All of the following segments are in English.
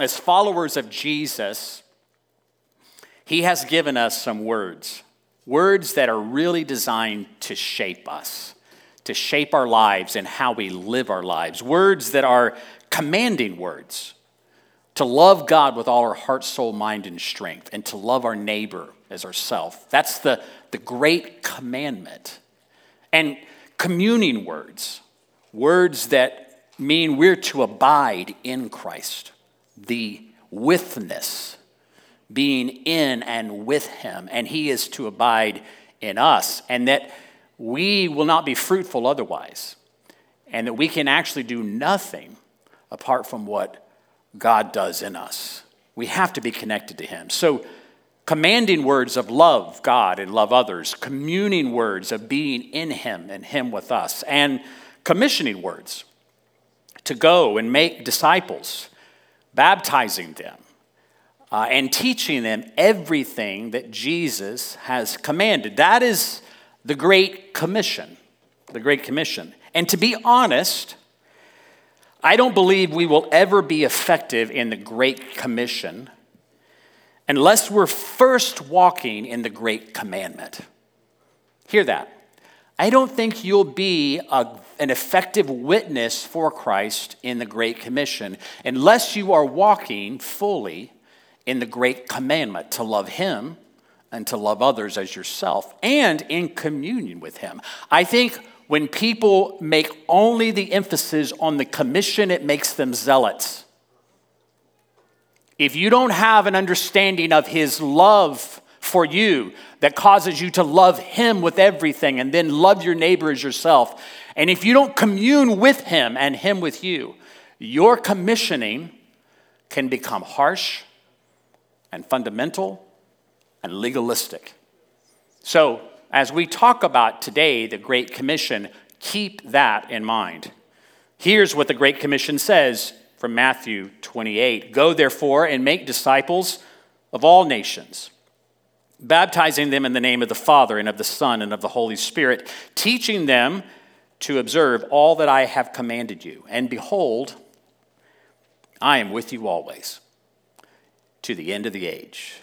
as followers of Jesus, He has given us some words, words that are really designed to shape us, to shape our lives and how we live our lives, words that are commanding words to love God with all our heart, soul, mind, and strength, and to love our neighbor as ourself. That's the, the great commandment. And communing words, words that mean we're to abide in Christ, the withness, being in and with Him, and He is to abide in us, and that we will not be fruitful otherwise, and that we can actually do nothing apart from what God does in us. We have to be connected to Him. So, commanding words of love God and love others, communing words of being in Him and Him with us, and commissioning words to go and make disciples, baptizing them, uh, and teaching them everything that Jesus has commanded. That is the Great Commission. The Great Commission. And to be honest, I don't believe we will ever be effective in the Great Commission unless we're first walking in the Great Commandment. Hear that. I don't think you'll be a, an effective witness for Christ in the Great Commission unless you are walking fully in the Great Commandment to love Him and to love others as yourself and in communion with Him. I think when people make only the emphasis on the commission, it makes them zealots. If you don't have an understanding of his love for you that causes you to love him with everything and then love your neighbor as yourself, and if you don't commune with him and him with you, your commissioning can become harsh and fundamental and legalistic. So, as we talk about today the Great Commission, keep that in mind. Here's what the Great Commission says from Matthew 28 Go therefore and make disciples of all nations, baptizing them in the name of the Father and of the Son and of the Holy Spirit, teaching them to observe all that I have commanded you. And behold, I am with you always to the end of the age.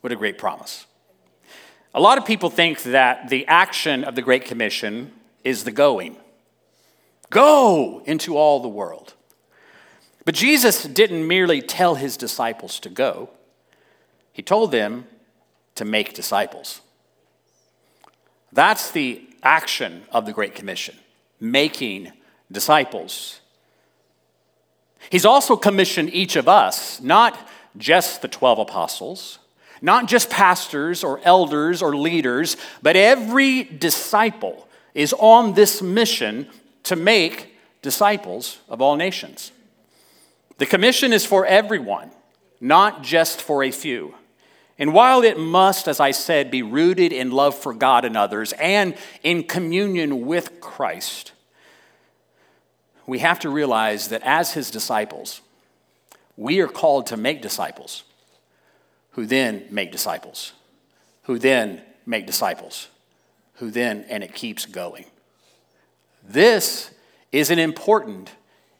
What a great promise. A lot of people think that the action of the Great Commission is the going. Go into all the world. But Jesus didn't merely tell his disciples to go, he told them to make disciples. That's the action of the Great Commission making disciples. He's also commissioned each of us, not just the 12 apostles, not just pastors or elders or leaders, but every disciple is on this mission to make disciples of all nations. The commission is for everyone, not just for a few. And while it must, as I said, be rooted in love for God and others and in communion with Christ, we have to realize that as his disciples, we are called to make disciples who then make disciples, who then make disciples, who then, and it keeps going. This is an important,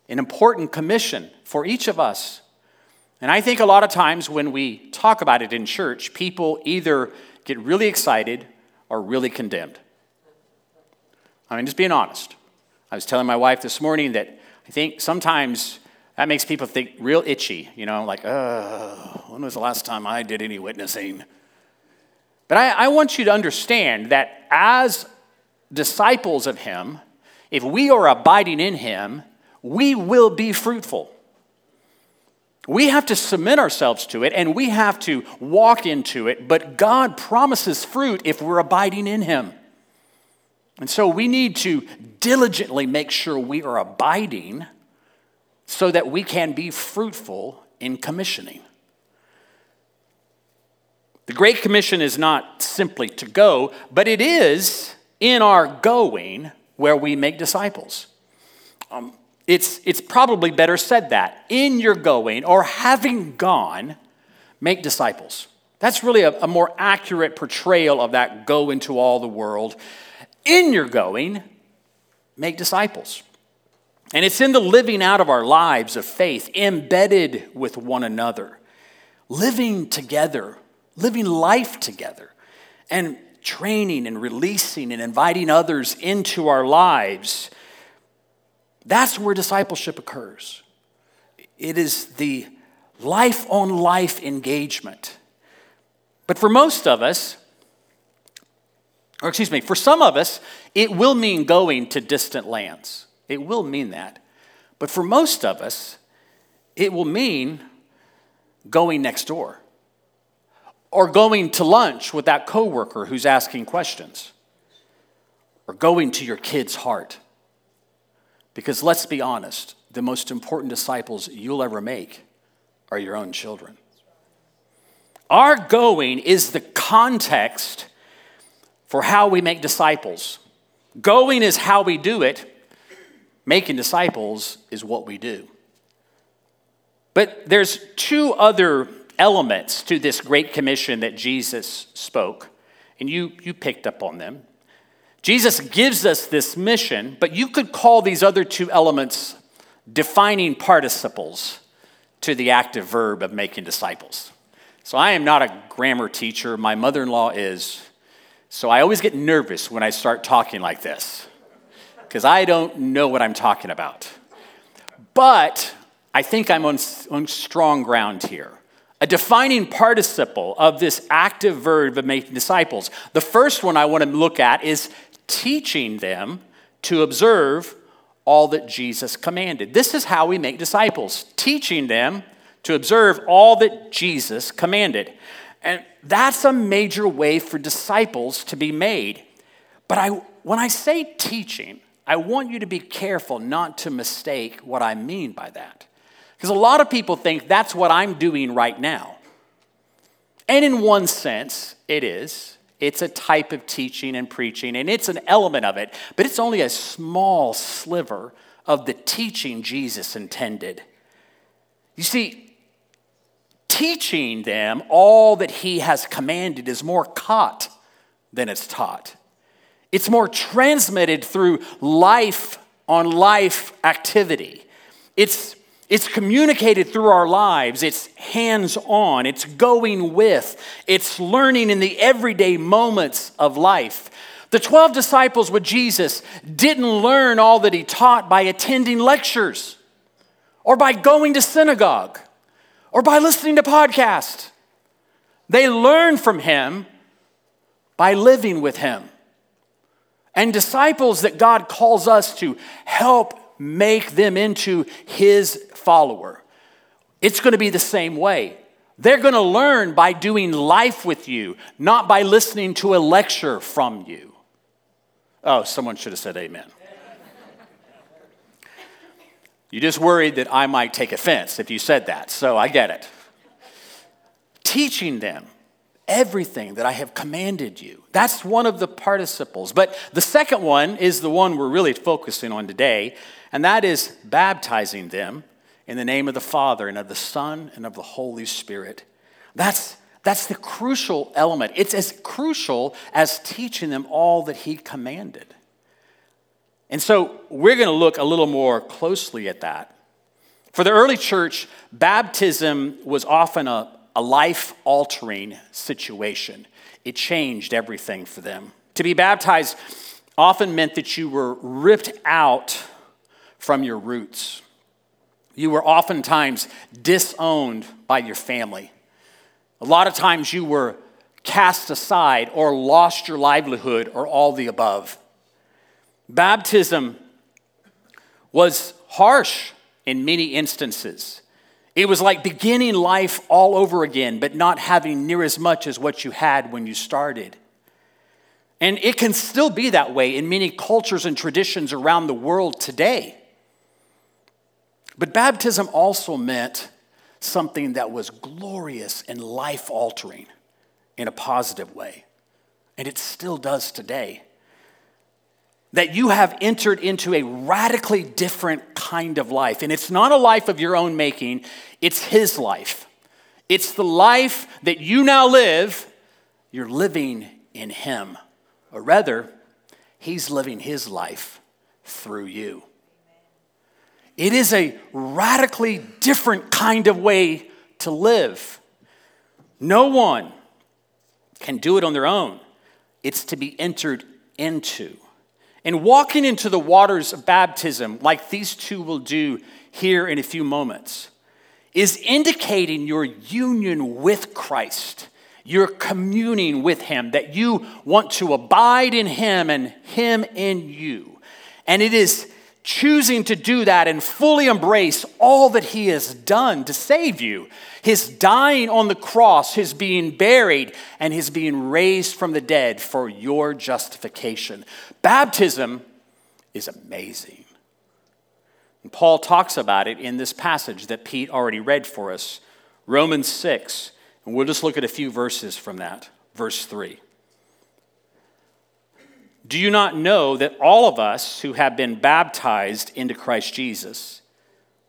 an important commission for each of us. And I think a lot of times when we talk about it in church, people either get really excited or really condemned. I mean, just being honest. I was telling my wife this morning that I think sometimes that makes people think real itchy, you know, like, oh, when was the last time I did any witnessing? But I, I want you to understand that as disciples of Him, if we are abiding in Him, we will be fruitful. We have to submit ourselves to it and we have to walk into it, but God promises fruit if we're abiding in Him. And so we need to diligently make sure we are abiding so that we can be fruitful in commissioning. The Great Commission is not simply to go, but it is in our going where we make disciples. Um, it's, it's probably better said that. In your going, or having gone, make disciples. That's really a, a more accurate portrayal of that go into all the world. In your going, make disciples. And it's in the living out of our lives of faith, embedded with one another, living together, living life together, and training and releasing and inviting others into our lives. That's where discipleship occurs. It is the life on life engagement. But for most of us, or excuse me, for some of us, it will mean going to distant lands. It will mean that. But for most of us, it will mean going next door or going to lunch with that coworker who's asking questions or going to your kid's heart. Because let's be honest, the most important disciples you'll ever make are your own children. Our going is the context for how we make disciples. Going is how we do it, making disciples is what we do. But there's two other elements to this great commission that Jesus spoke, and you, you picked up on them. Jesus gives us this mission, but you could call these other two elements defining participles to the active verb of making disciples. So I am not a grammar teacher, my mother in law is. So I always get nervous when I start talking like this because I don't know what I'm talking about. But I think I'm on, on, strong ground here. A defining participle of this active verb of making disciples. The first one I want to look at is teaching them to observe all that Jesus commanded. This is how we make disciples, teaching them to observe all that Jesus commanded. And that's a major way for disciples to be made. But I, when I say teaching, I want you to be careful not to mistake what I mean by that. Because a lot of people think that's what I'm doing right now. And in one sense, it is. It's a type of teaching and preaching, and it's an element of it, but it's only a small sliver of the teaching Jesus intended. You see, teaching them all that he has commanded is more caught than it's taught. It's more transmitted through life on life activity. It's, it's communicated through our lives. It's hands on. It's going with. It's learning in the everyday moments of life. The 12 disciples with Jesus didn't learn all that he taught by attending lectures or by going to synagogue or by listening to podcasts. They learn from him by living with him. And disciples that God calls us to help make them into his follower. It's going to be the same way. They're going to learn by doing life with you, not by listening to a lecture from you. Oh, someone should have said amen. You just worried that I might take offense if you said that, so I get it. Teaching them everything that I have commanded you. That's one of the participles. But the second one is the one we're really focusing on today, and that is baptizing them in the name of the Father and of the Son and of the Holy Spirit. That's, that's the crucial element. It's as crucial as teaching them all that He commanded. And so we're going to look a little more closely at that. For the early church, baptism was often a, a life altering situation, it changed everything for them. To be baptized often meant that you were ripped out from your roots. You were oftentimes disowned by your family. A lot of times you were cast aside or lost your livelihood or all the above. Baptism was harsh in many instances. It was like beginning life all over again, but not having near as much as what you had when you started. And it can still be that way in many cultures and traditions around the world today. But baptism also meant something that was glorious and life altering in a positive way. And it still does today that you have entered into a radically different kind of life. And it's not a life of your own making, it's His life. It's the life that you now live, you're living in Him. Or rather, He's living His life through you. It is a radically different kind of way to live. No one can do it on their own, it's to be entered into. And walking into the waters of baptism, like these two will do here in a few moments, is indicating your union with Christ. You're communing with Him, that you want to abide in Him and Him in you. And it is choosing to do that and fully embrace all that He has done to save you His dying on the cross, His being buried, and His being raised from the dead for your justification. Baptism is amazing. And Paul talks about it in this passage that Pete already read for us, Romans 6. And we'll just look at a few verses from that. Verse 3. Do you not know that all of us who have been baptized into Christ Jesus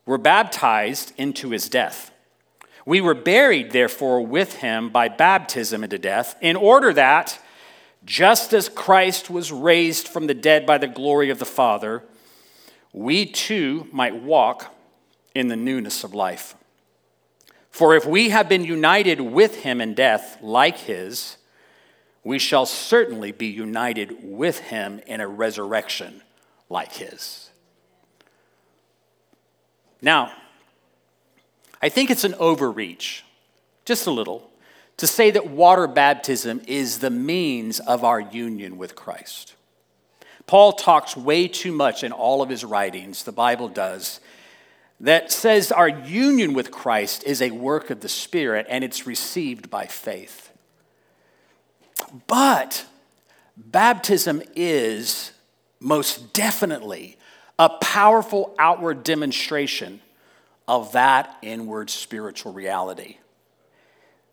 were baptized into his death? We were buried, therefore, with him by baptism into death, in order that, just as Christ was raised from the dead by the glory of the Father, we too might walk in the newness of life. For if we have been united with him in death like his, we shall certainly be united with him in a resurrection like his. Now, I think it's an overreach, just a little, to say that water baptism is the means of our union with Christ. Paul talks way too much in all of his writings, the Bible does, that says our union with Christ is a work of the Spirit and it's received by faith. But baptism is most definitely a powerful outward demonstration of that inward spiritual reality.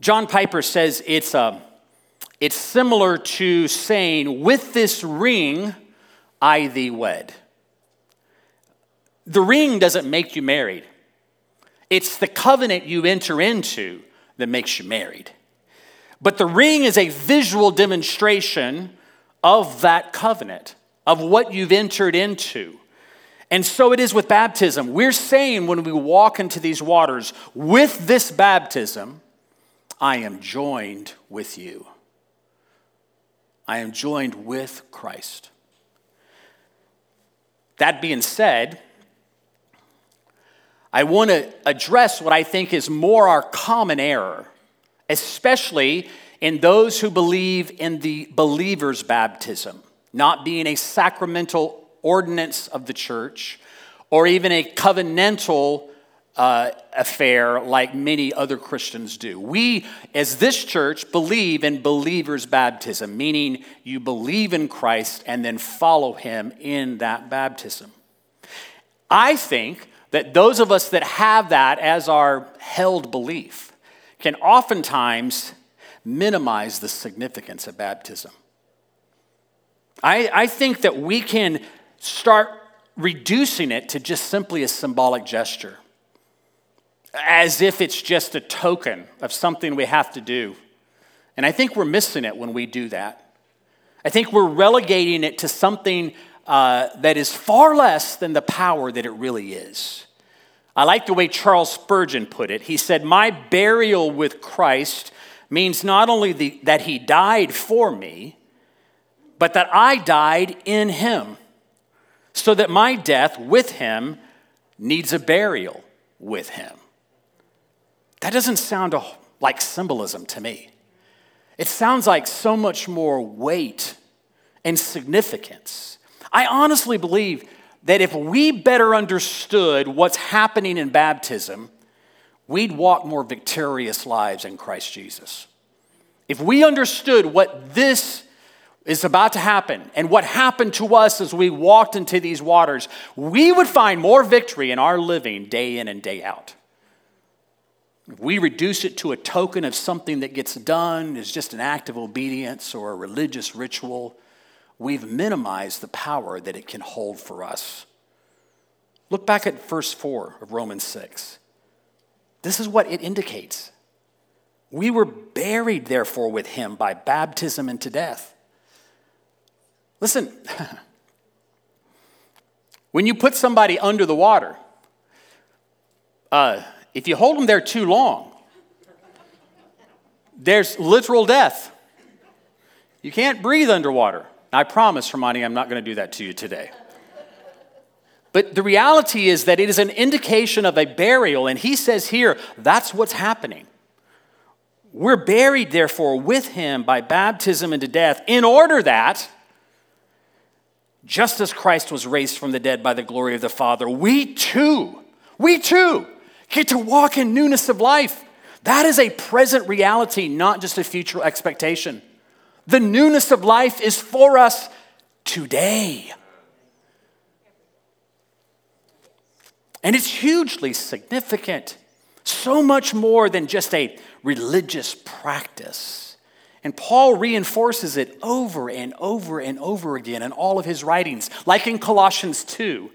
John Piper says it's, a, um, it's similar to saying, With this ring, I thee wed. The ring doesn't make you married, it's the covenant you enter into that makes you married. But the ring is a visual demonstration of that covenant, of what you've entered into. And so it is with baptism. We're saying when we walk into these waters, with this baptism, I am joined with you. I am joined with Christ. That being said, I want to address what I think is more our common error especially in those who believe in the believer's baptism, not being a sacramental ordinance of the church or even a covenantal uh, affair like many other Christians do. We, as this church, believe in believer's baptism, meaning you believe in Christ and then follow him in that baptism. I think that those of us that have that as our held belief, can oftentimes minimize the significance of baptism. I, I think that we can start reducing it to just simply a symbolic gesture, as if it's just a token of something we have to do. And I think we're missing it when we do that. I think we're relegating it to something uh, that is far less than the power that it really is. I like the way Charles Spurgeon put it. He said, My burial with Christ means not only the, that he died for me, but that I died in him, so that my death with him needs a burial with him. That doesn't sound like symbolism to me. It sounds like so much more weight and significance. I honestly believe that if we better understood what's happening in baptism, we'd walk more victorious lives in Christ Jesus. If we understood what this is about to happen and what happened to us as we walked into these waters, we would find more victory in our living day in and day out. If we reduce it to a token of something that gets done as just an act of obedience or a religious ritual, we've minimized the power that it can hold for us. Look back at verse 4 of Romans 6. This is what it indicates. We were buried, therefore, with him by baptism into death. Listen, when you put somebody under the water, Uh, if you hold them there too long, there's literal death. You can't breathe underwater. I promise, Hermione, I'm not going to do that to you today. But the reality is that it is an indication of a burial, and he says here that's what's happening. We're buried, therefore, with him by baptism into death, in order that, just as Christ was raised from the dead by the glory of the Father, we too, we too get to walk in newness of life. That is a present reality, not just a future expectation. The newness of life is for us today. And it's hugely significant, so much more than just a religious practice. And Paul reinforces it over and over and over again in all of his writings, like in Colossians 2.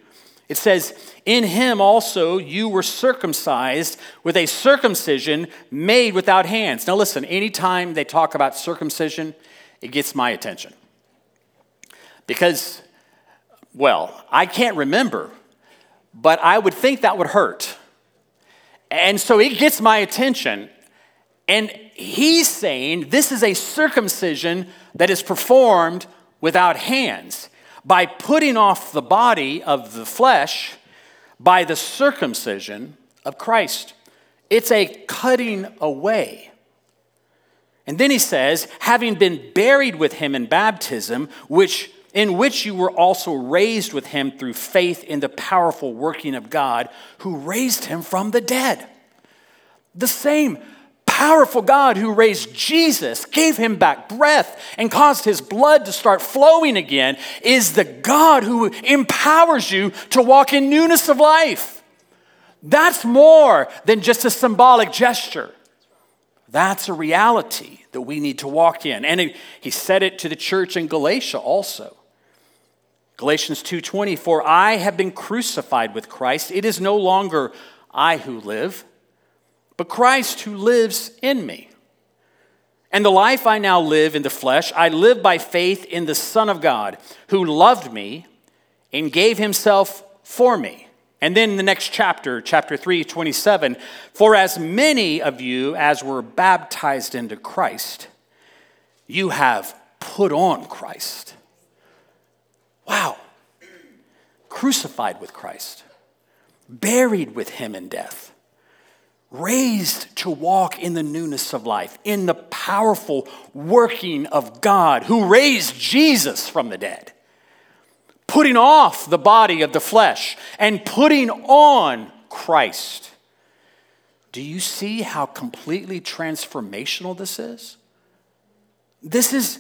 It says, In him also you were circumcised with a circumcision made without hands. Now, listen, anytime they talk about circumcision, it gets my attention. Because, well, I can't remember, but I would think that would hurt. And so it gets my attention. And he's saying this is a circumcision that is performed without hands by putting off the body of the flesh by the circumcision of Christ. It's a cutting away. And then he says, having been buried with him in baptism, which in which you were also raised with him through faith in the powerful working of God who raised him from the dead. The same powerful God who raised Jesus, gave him back breath, and caused his blood to start flowing again, is the God who empowers you to walk in newness of life. That's more than just a symbolic gesture. That's a reality that we need to walk in. And he said it to the church in Galatia also. Galatians 2:20 For I have been crucified with Christ it is no longer I who live but Christ who lives in me. And the life I now live in the flesh, I live by faith in the Son of God, who loved me and gave himself for me. And then the next chapter, chapter 3, 27, for as many of you as were baptized into Christ, you have put on Christ. Wow. Crucified with Christ, buried with him in death raised to walk in the newness of life, in the powerful working of God who raised Jesus from the dead, putting off the body of the flesh and putting on Christ. Do you see how completely transformational this is? This is,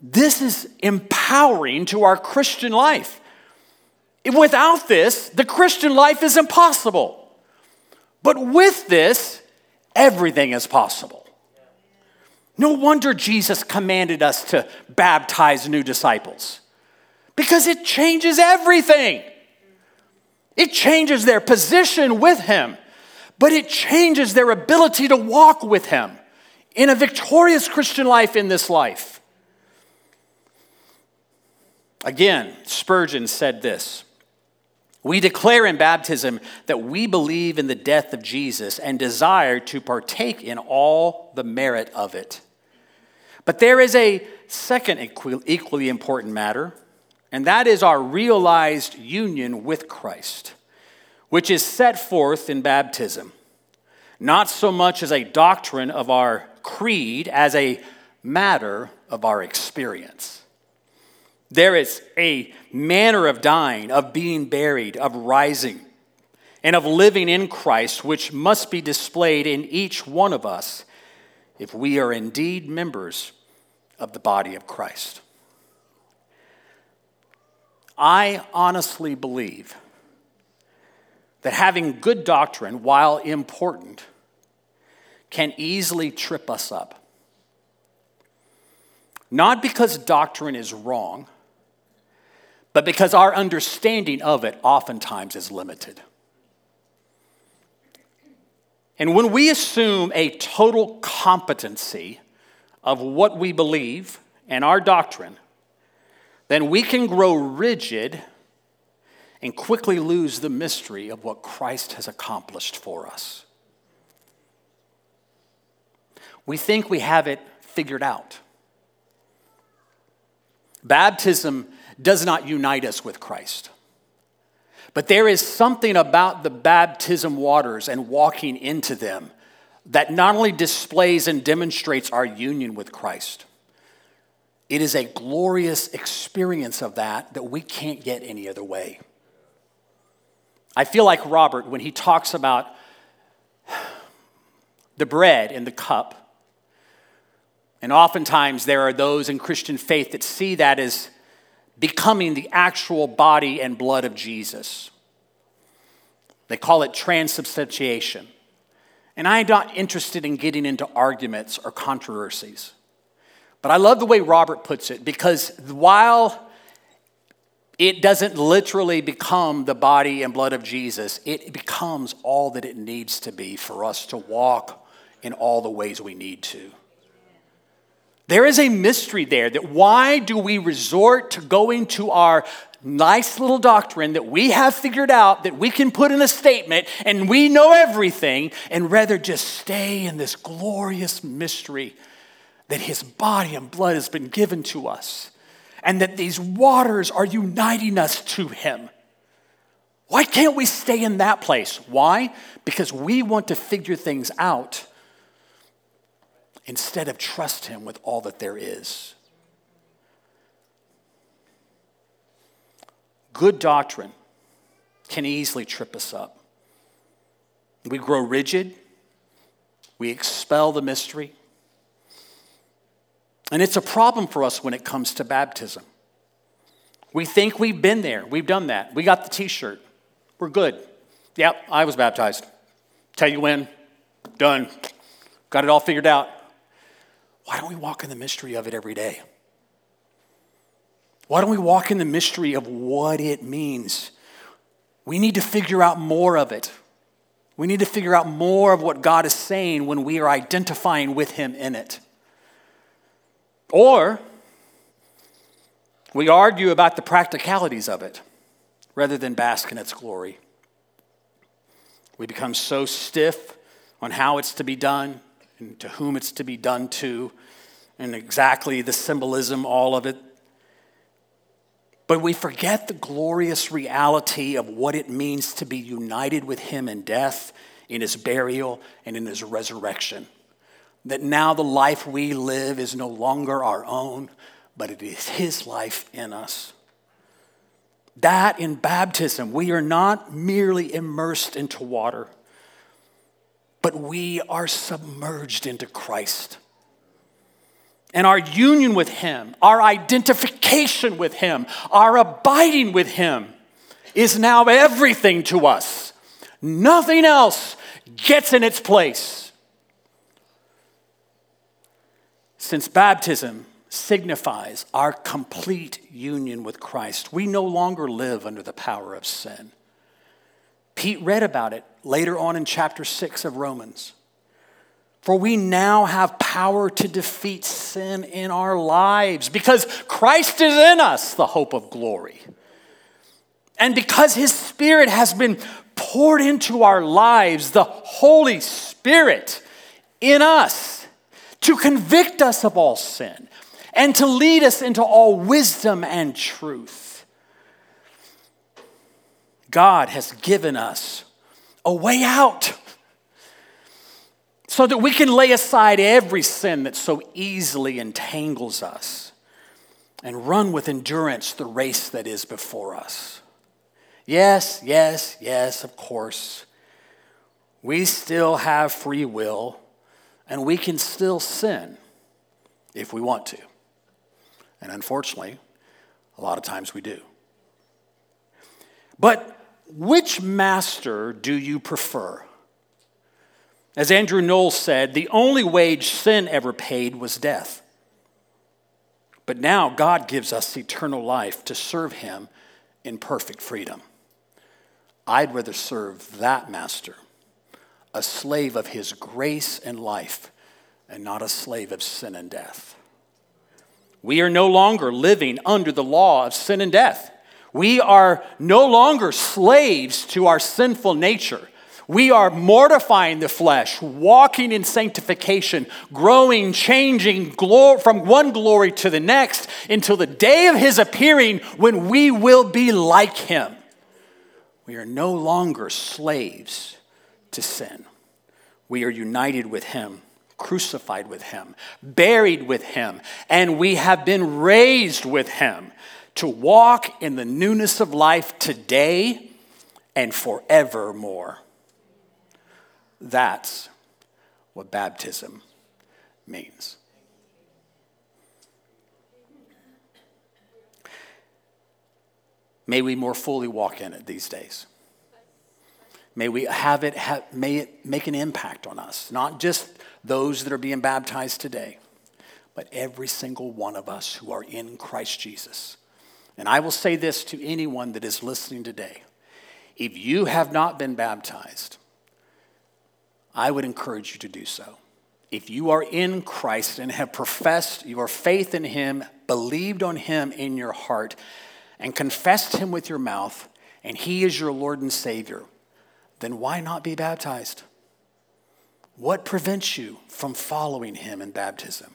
this is empowering to our Christian life. Without this, the Christian life is impossible. But with this, everything is possible. No wonder Jesus commanded us to baptize new disciples because it changes everything. It changes their position with Him, but it changes their ability to walk with Him in a victorious Christian life in this life. Again, Spurgeon said this we declare in baptism that we believe in the death of Jesus and desire to partake in all the merit of it. But there is a second equally important matter, and that is our realized union with Christ, which is set forth in baptism, not so much as a doctrine of our creed as a matter of our experience. There is a manner of dying, of being buried, of rising, and of living in Christ, which must be displayed in each one of us if we are indeed members of the body of Christ. I honestly believe that having good doctrine, while important, can easily trip us up. Not because doctrine is wrong but because our understanding of it oftentimes is limited. And when we assume a total competency of what we believe and our doctrine, then we can grow rigid and quickly lose the mystery of what Christ has accomplished for us. We think we have it figured out. Baptism does not unite us with Christ. But there is something about the baptism waters and walking into them that not only displays and demonstrates our union with Christ, it is a glorious experience of that that we can't get any other way. I feel like Robert when he talks about the bread and the cup. And oftentimes there are those in Christian faith that see that as becoming the actual body and blood of Jesus. They call it transubstantiation. And I'm not interested in getting into arguments or controversies. But I love the way Robert puts it because while it doesn't literally become the body and blood of Jesus, it becomes all that it needs to be for us to walk in all the ways we need to. There is a mystery there that why do we resort to going to our nice little doctrine that we have figured out that we can put in a statement and we know everything and rather just stay in this glorious mystery that his body and blood has been given to us and that these waters are uniting us to him. Why can't we stay in that place? Why? Because we want to figure things out instead of trust him with all that there is. Good doctrine can easily trip us up. We grow rigid, we expel the mystery, and it's a problem for us when it comes to baptism. We think we've been there, we've done that. We got the t shirt, we're good. Yep, I was baptized. Tell you when, done. Got it all figured out. Why don't we walk in the mystery of it every day? Why don't we walk in the mystery of what it means? We need to figure out more of it. We need to figure out more of what God is saying when we are identifying with Him in it. Or we argue about the practicalities of it rather than bask in its glory. We become so stiff on how it's to be done and to whom it's to be done to, and exactly the symbolism, all of it. But we forget the glorious reality of what it means to be united with Him in death, in His burial, and in His resurrection that now the life we live is no longer our own, but it is His life in us. That in baptism, we are not merely immersed into water, but we are submerged into Christ. And our union with Him, our identification with Him, our abiding with Him is now everything to us. Nothing else gets in its place. Since baptism signifies our complete union with Christ, we no longer live under the power of sin. Pete read about it later on in chapter 6 of Romans. For we now have power to defeat sin in our lives because Christ is in us, the hope of glory. And because his Spirit has been poured into our lives, the Holy Spirit in us to convict us of all sin, and to lead us into all wisdom and truth. God has given us a way out so that we can lay aside every sin that so easily entangles us and run with endurance the race that is before us. Yes, yes, yes, of course. We still have free will and we can still sin if we want to. And unfortunately, a lot of times we do. But which master do you prefer? As Andrew Knowles said, the only wage sin ever paid was death. But now God gives us eternal life to serve Him in perfect freedom. I'd rather serve that master a slave of his grace and life, and not a slave of sin and death. We are no longer living under the law of sin and death. We are no longer slaves to our sinful nature. We are mortifying the flesh, walking in sanctification, growing, changing from one glory to the next until the day of his appearing when we will be like him. We are no longer slaves to sin. We are united with him, crucified with him, buried with him, and we have been raised with him to walk in the newness of life today and forevermore. That's what baptism means. May we more fully walk in it these days. May we have it, may it make an impact on us, not just those that are being baptized today, but every single one of us who are in Christ Jesus. And I will say this to anyone that is listening today if you have not been baptized, I would encourage you to do so. If you are in Christ and have professed your faith in Him, believed on Him in your heart, and confessed Him with your mouth, and He is your Lord and Savior, then why not be baptized? What prevents you from following Him in baptism?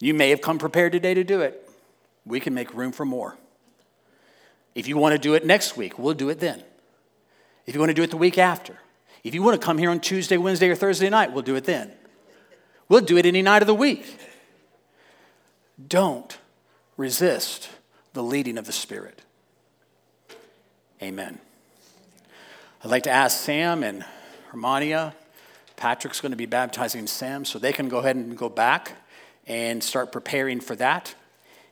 You may have come prepared today to do it. We can make room for more. If you want to do it next week, we'll do it then. If you want to do it the week after, if you want to come here on Tuesday, Wednesday, or Thursday night, we'll do it then. We'll do it any night of the week. Don't resist the leading of the Spirit. Amen. I'd like to ask Sam and Hermania. Patrick's going to be baptizing Sam, so they can go ahead and go back and start preparing for that.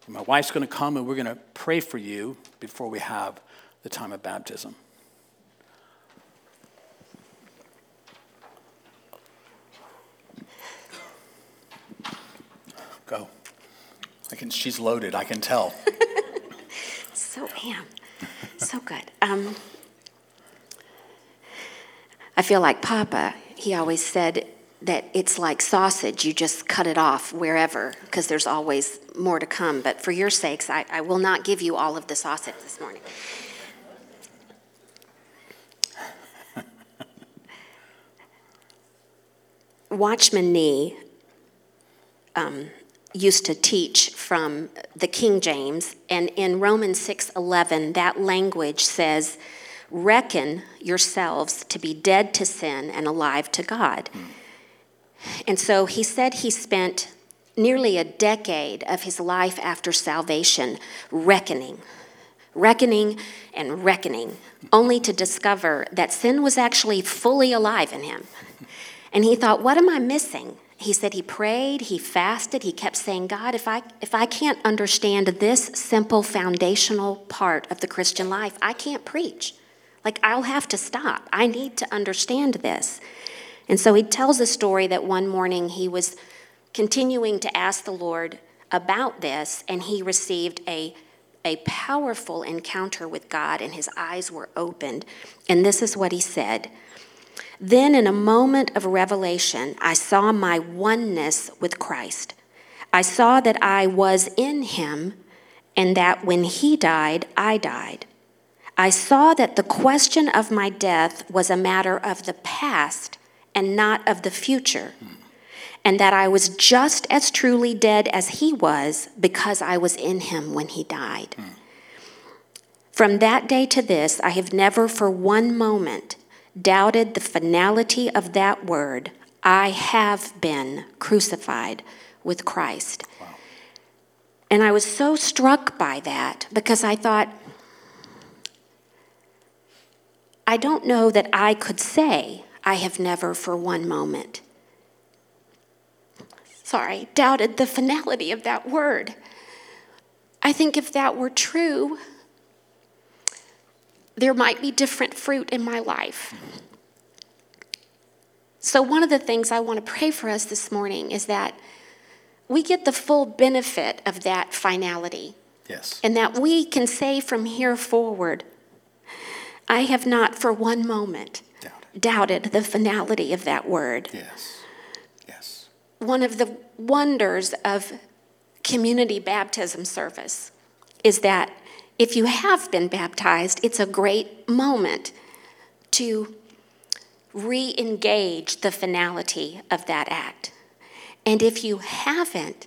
And my wife's going to come and we're going to pray for you before we have the time of baptism. Go. I can, she's loaded, I can tell. so am. So good. Um, I feel like Papa, he always said that it's like sausage, you just cut it off wherever, because there's always more to come. But for your sakes, I, I will not give you all of the sausage this morning. Watchman Nee um, used to teach from the King James, and in Romans 6:11, that language says, "Reckon yourselves to be dead to sin and alive to God." And so he said he spent nearly a decade of his life after salvation reckoning, reckoning and reckoning, only to discover that sin was actually fully alive in him. And he thought, what am I missing? he said he prayed, he fasted, he kept saying, God, if I, if I can't understand this simple foundational part of the Christian life, I can't preach. Like, I'll have to stop. I need to understand this. And so he tells a story that one morning he was continuing to ask the Lord about this, and he received a, a powerful encounter with God, and his eyes were opened. And this is what he said then, in a moment of revelation, I saw my oneness with Christ. I saw that I was in him and that when he died, I died. I saw that the question of my death was a matter of the past and not of the future, and that I was just as truly dead as he was because I was in him when he died. From that day to this, I have never for one moment doubted the finality of that word, I have been crucified with Christ. Wow. And I was so struck by that because I thought, I don't know that I could say I have never for one moment, sorry, doubted the finality of that word. I think if that were true, there might be different fruit in my life. So, one of the things I want to pray for us this morning is that we get the full benefit of that finality. Yes. And that we can say from here forward, I have not for one moment doubted, doubted the finality of that word. Yes. Yes. One of the wonders of community baptism service is that if you have been baptized, it's a great moment to re engage the finality of that act. And if you haven't,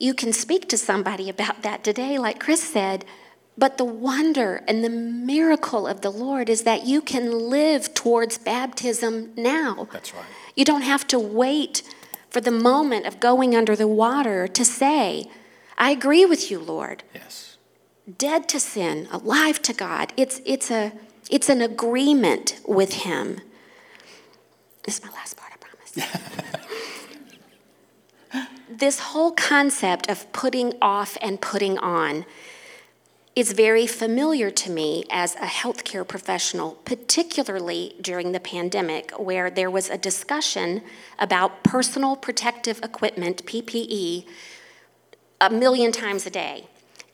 you can speak to somebody about that today, like Chris said. But the wonder and the miracle of the Lord is that you can live towards baptism now. That's right. You don't have to wait for the moment of going under the water to say, I agree with you, Lord. Yes. Dead to sin, alive to God. It's, it's, a, it's an agreement with Him. This is my last part, I promise. this whole concept of putting off and putting on is very familiar to me as a healthcare professional, particularly during the pandemic, where there was a discussion about personal protective equipment, PPE, a million times a day.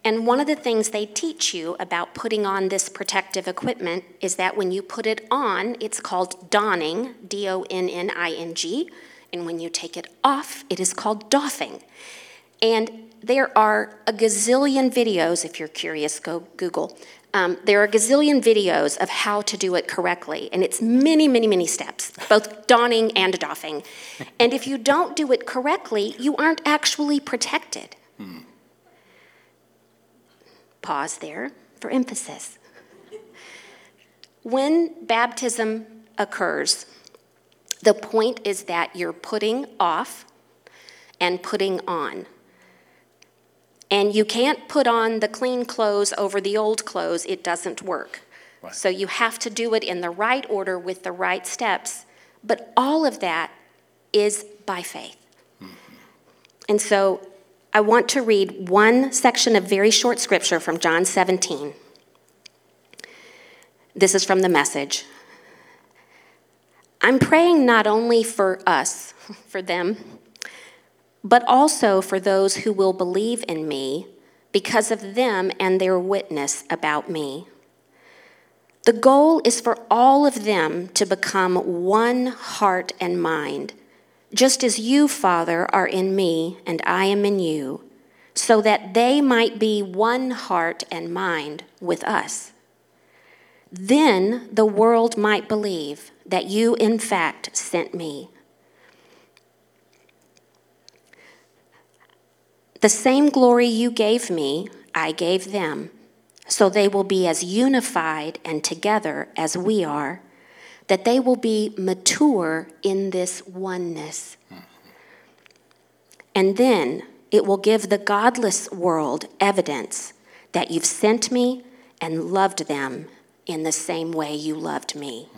And one of the things they teach you about putting on this protective equipment is that when you put it on, it's called donning, D O N N I N G, and when you take it off, it is called doffing. And there are a gazillion videos, if you're curious, go Google. Um, there are a gazillion videos of how to do it correctly, and it's many, many, many steps, both donning and doffing. And if you don't do it correctly, you aren't actually protected. Hmm. Pause there for emphasis. When baptism occurs, the point is that you're putting off and putting on. And you can't put on the clean clothes over the old clothes, it doesn't work. Right. So you have to do it in the right order with the right steps. But all of that is by faith. Mm-hmm. And so I want to read one section of very short scripture from John 17. This is from the message. I'm praying not only for us, for them, but also for those who will believe in me because of them and their witness about me. The goal is for all of them to become one heart and mind, just as you, Father, are in me and I am in you, so that they might be one heart and mind with us. Then the world might believe that you, in fact, sent me. The same glory you gave me, I gave them, so they will be as unified and together as we are, that they will be mature in this oneness. And then it will give the godless world evidence that you've sent me and loved them in the same way you loved me.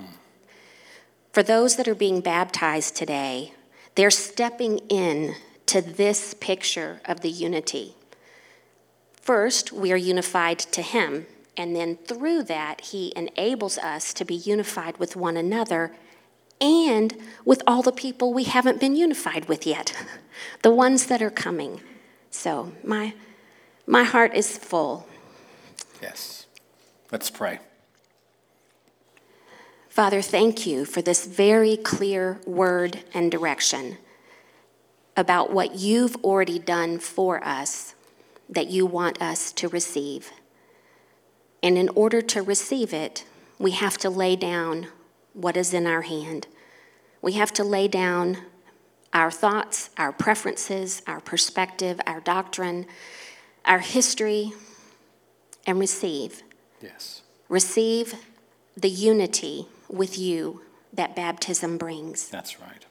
For those that are being baptized today, they're stepping in to this picture of the unity. First, we are unified to Him, and then through that, He enables us to be unified with one another and with all the people we haven't been unified with yet, the ones that are coming. So, my, my heart is full. Yes. Let's pray. Father, thank you for this very clear word and direction about what you've already done for us that you want us to receive. And in order to receive it, we have to lay down what is in our hand. We have to lay down our thoughts, our preferences, our perspective, our doctrine, our history, and receive. Yes. Receive the unity with you that baptism brings. That's right.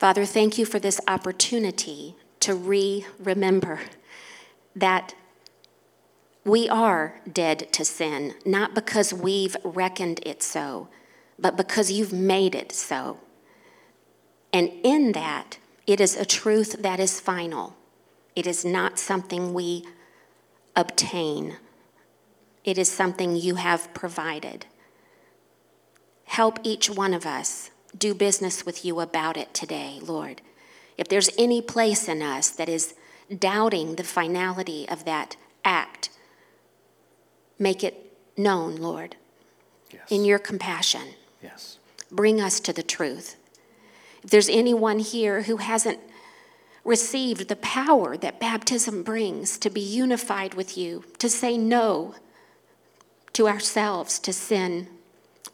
Father, thank you for this opportunity to re remember that we are dead to sin, not because we've reckoned it so, but because you've made it so. And in that, it is a truth that is final. It is not something we obtain, it is something you have provided. Help each one of us do business with you about it today, Lord. If there's any place in us that is doubting the finality of that act, make it known, Lord, yes. in your compassion. Yes. Bring us to the truth. If there's anyone here who hasn't received the power that baptism brings to be unified with you, to say no to ourselves, to sin,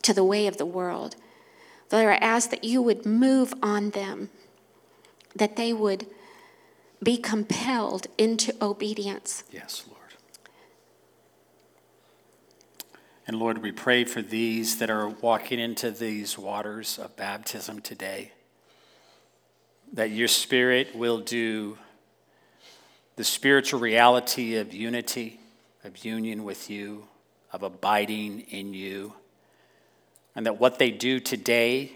to the way of the world. Father, I ask that you would move on them, that they would be compelled into obedience. Yes, Lord. And Lord, we pray for these that are walking into these waters of baptism today, that your Spirit will do the spiritual reality of unity, of union with you, of abiding in you, and that what they do today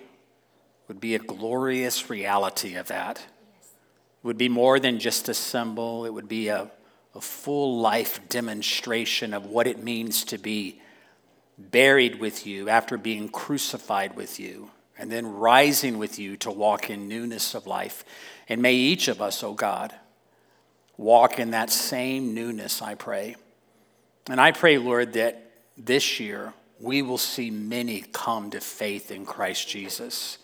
would be a glorious reality of that. It would be more than just a symbol, it would be a, a full life demonstration of what it means to be buried with you after being crucified with you, and then rising with you to walk in newness of life. And may each of us, oh God, walk in that same newness, I pray. And I pray, Lord, that this year we will see many come to faith in Christ Jesus.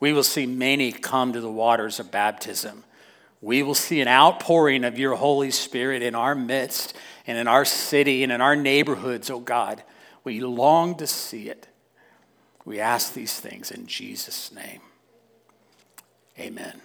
We will see many come to the waters of baptism. We will see an outpouring of your Holy Spirit in our midst and in our city and in our neighborhoods, oh God. We long to see it. We ask these things in Jesus' name. Amen.